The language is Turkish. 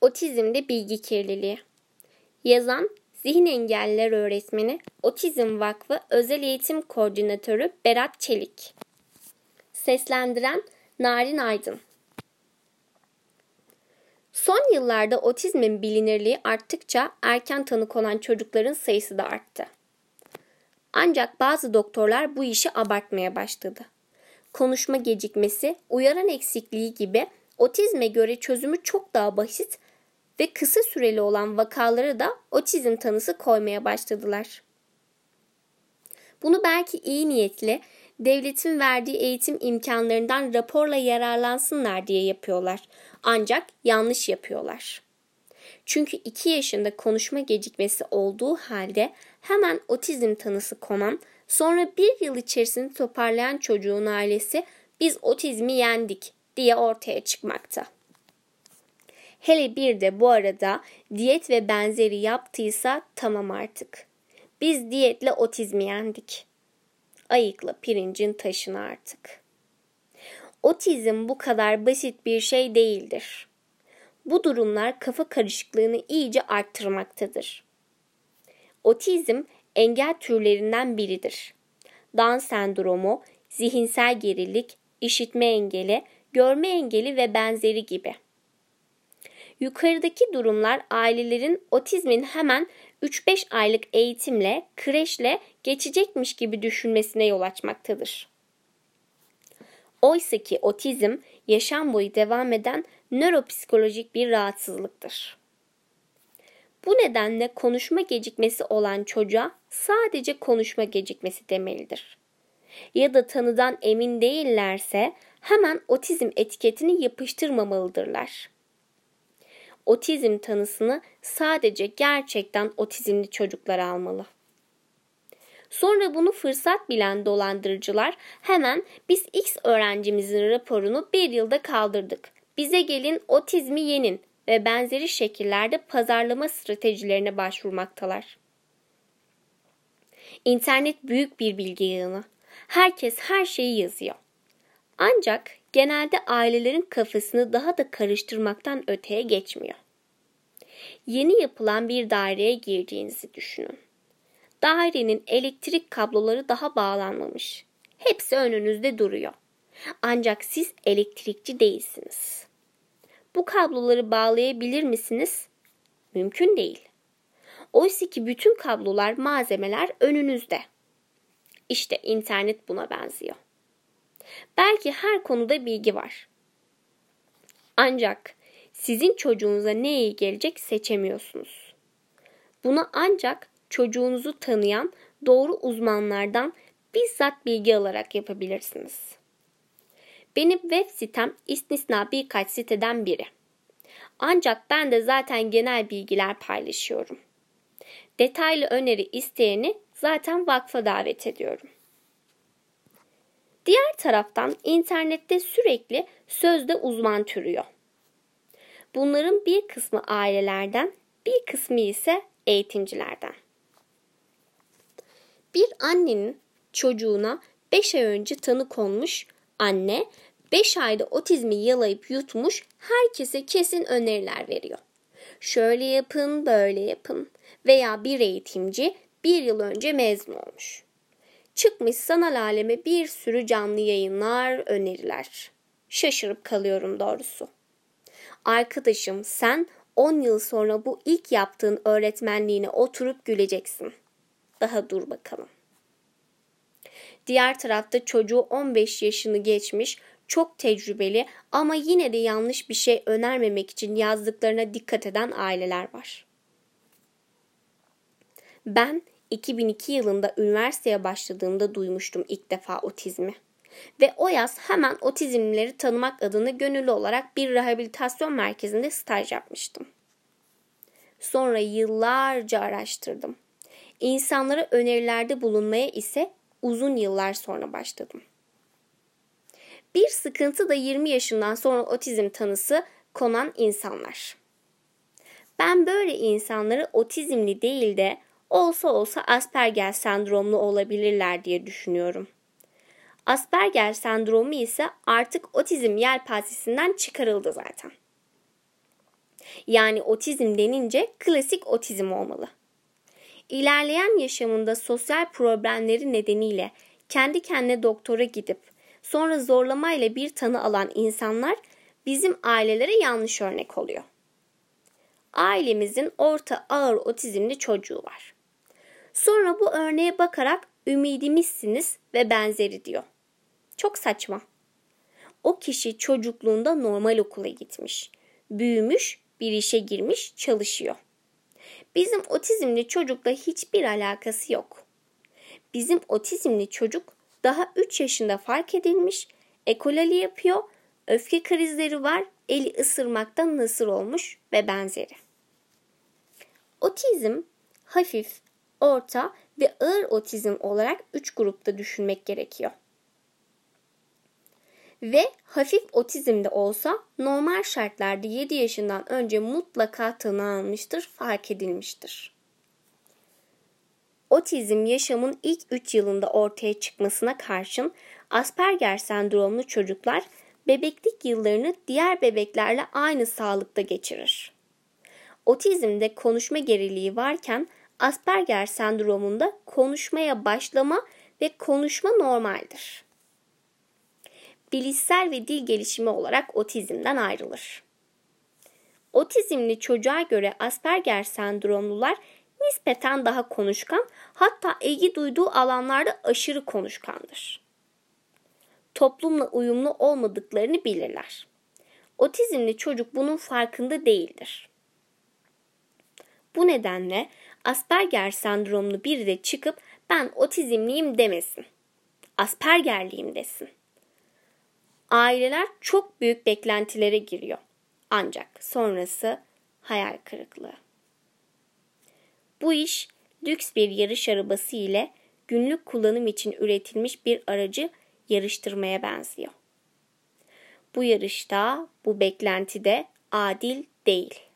Otizmde bilgi kirliliği. Yazan Zihin Engelliler Öğretmeni, Otizm Vakfı Özel Eğitim Koordinatörü Berat Çelik. Seslendiren Narin Aydın. Son yıllarda otizmin bilinirliği arttıkça erken tanı konan çocukların sayısı da arttı. Ancak bazı doktorlar bu işi abartmaya başladı. Konuşma gecikmesi, uyaran eksikliği gibi otizme göre çözümü çok daha basit ve kısa süreli olan vakalara da otizm tanısı koymaya başladılar. Bunu belki iyi niyetli, devletin verdiği eğitim imkanlarından raporla yararlansınlar diye yapıyorlar. Ancak yanlış yapıyorlar. Çünkü 2 yaşında konuşma gecikmesi olduğu halde hemen otizm tanısı konan, sonra bir yıl içerisinde toparlayan çocuğun ailesi biz otizmi yendik diye ortaya çıkmakta. Hele bir de bu arada diyet ve benzeri yaptıysa tamam artık. Biz diyetle otizmi yendik. Ayıkla pirincin taşını artık. Otizm bu kadar basit bir şey değildir. Bu durumlar kafa karışıklığını iyice arttırmaktadır. Otizm engel türlerinden biridir. Down sendromu, zihinsel gerilik, işitme engeli, görme engeli ve benzeri gibi. Yukarıdaki durumlar ailelerin otizmin hemen 3-5 aylık eğitimle, kreşle geçecekmiş gibi düşünmesine yol açmaktadır. Oysa ki otizm yaşam boyu devam eden nöropsikolojik bir rahatsızlıktır. Bu nedenle konuşma gecikmesi olan çocuğa sadece konuşma gecikmesi demelidir. Ya da tanıdan emin değillerse hemen otizm etiketini yapıştırmamalıdırlar. Otizm tanısını sadece gerçekten otizmli çocuklar almalı. Sonra bunu fırsat bilen dolandırıcılar hemen biz X öğrencimizin raporunu bir yılda kaldırdık. Bize gelin otizmi yenin ve benzeri şekillerde pazarlama stratejilerine başvurmaktalar. İnternet büyük bir bilgi yığını. Herkes her şeyi yazıyor. Ancak genelde ailelerin kafasını daha da karıştırmaktan öteye geçmiyor. Yeni yapılan bir daireye girdiğinizi düşünün. Dairenin elektrik kabloları daha bağlanmamış. Hepsi önünüzde duruyor. Ancak siz elektrikçi değilsiniz. Bu kabloları bağlayabilir misiniz? Mümkün değil. Oysa ki bütün kablolar, malzemeler önünüzde. İşte internet buna benziyor. Belki her konuda bilgi var. Ancak sizin çocuğunuza ne iyi gelecek seçemiyorsunuz. Buna ancak çocuğunuzu tanıyan doğru uzmanlardan bizzat bilgi alarak yapabilirsiniz. Benim web sitem istisna birkaç siteden biri. Ancak ben de zaten genel bilgiler paylaşıyorum. Detaylı öneri isteyeni zaten vakfa davet ediyorum. Diğer taraftan internette sürekli sözde uzman türüyor. Bunların bir kısmı ailelerden, bir kısmı ise eğitimcilerden. Bir annenin çocuğuna 5 ay önce tanı konmuş anne 5 ayda otizmi yalayıp yutmuş herkese kesin öneriler veriyor. Şöyle yapın, böyle yapın veya bir eğitimci bir yıl önce mezun olmuş. Çıkmış sanal aleme bir sürü canlı yayınlar, öneriler. Şaşırıp kalıyorum doğrusu. Arkadaşım sen 10 yıl sonra bu ilk yaptığın öğretmenliğine oturup güleceksin. Daha dur bakalım. Diğer tarafta çocuğu 15 yaşını geçmiş, çok tecrübeli ama yine de yanlış bir şey önermemek için yazdıklarına dikkat eden aileler var. Ben 2002 yılında üniversiteye başladığımda duymuştum ilk defa otizmi. Ve o yaz hemen otizmlileri tanımak adına gönüllü olarak bir rehabilitasyon merkezinde staj yapmıştım. Sonra yıllarca araştırdım. İnsanlara önerilerde bulunmaya ise uzun yıllar sonra başladım. Bir sıkıntı da 20 yaşından sonra otizm tanısı konan insanlar. Ben böyle insanları otizmli değil de olsa olsa Asperger sendromlu olabilirler diye düşünüyorum. Asperger sendromu ise artık otizm yelpazesinden çıkarıldı zaten. Yani otizm denince klasik otizm olmalı. İlerleyen yaşamında sosyal problemleri nedeniyle kendi kendine doktora gidip sonra zorlamayla bir tanı alan insanlar bizim ailelere yanlış örnek oluyor. Ailemizin orta ağır otizmli çocuğu var. Sonra bu örneğe bakarak ümidimizsiniz ve benzeri diyor. Çok saçma. O kişi çocukluğunda normal okula gitmiş, büyümüş, bir işe girmiş, çalışıyor. Bizim otizmli çocukla hiçbir alakası yok. Bizim otizmli çocuk daha 3 yaşında fark edilmiş, ekolali yapıyor, öfke krizleri var, eli ısırmaktan nasır olmuş ve benzeri. Otizm hafif, orta ve ağır otizm olarak 3 grupta düşünmek gerekiyor. Ve hafif otizmde olsa normal şartlarda 7 yaşından önce mutlaka tanı almıştır, fark edilmiştir. Otizm yaşamın ilk 3 yılında ortaya çıkmasına karşın Asperger sendromlu çocuklar bebeklik yıllarını diğer bebeklerle aynı sağlıkta geçirir. Otizmde konuşma geriliği varken Asperger sendromunda konuşmaya başlama ve konuşma normaldir. Bilişsel ve dil gelişimi olarak otizmden ayrılır. Otizmli çocuğa göre Asperger sendromlular nispeten daha konuşkan, hatta ilgi duyduğu alanlarda aşırı konuşkandır. Toplumla uyumlu olmadıklarını bilirler. Otizmli çocuk bunun farkında değildir. Bu nedenle Asperger sendromlu biri de çıkıp ben otizmliyim demesin. Aspergerliyim desin. Aileler çok büyük beklentilere giriyor. Ancak sonrası hayal kırıklığı. Bu iş lüks bir yarış arabası ile günlük kullanım için üretilmiş bir aracı yarıştırmaya benziyor. Bu yarışta, bu beklentide adil değil.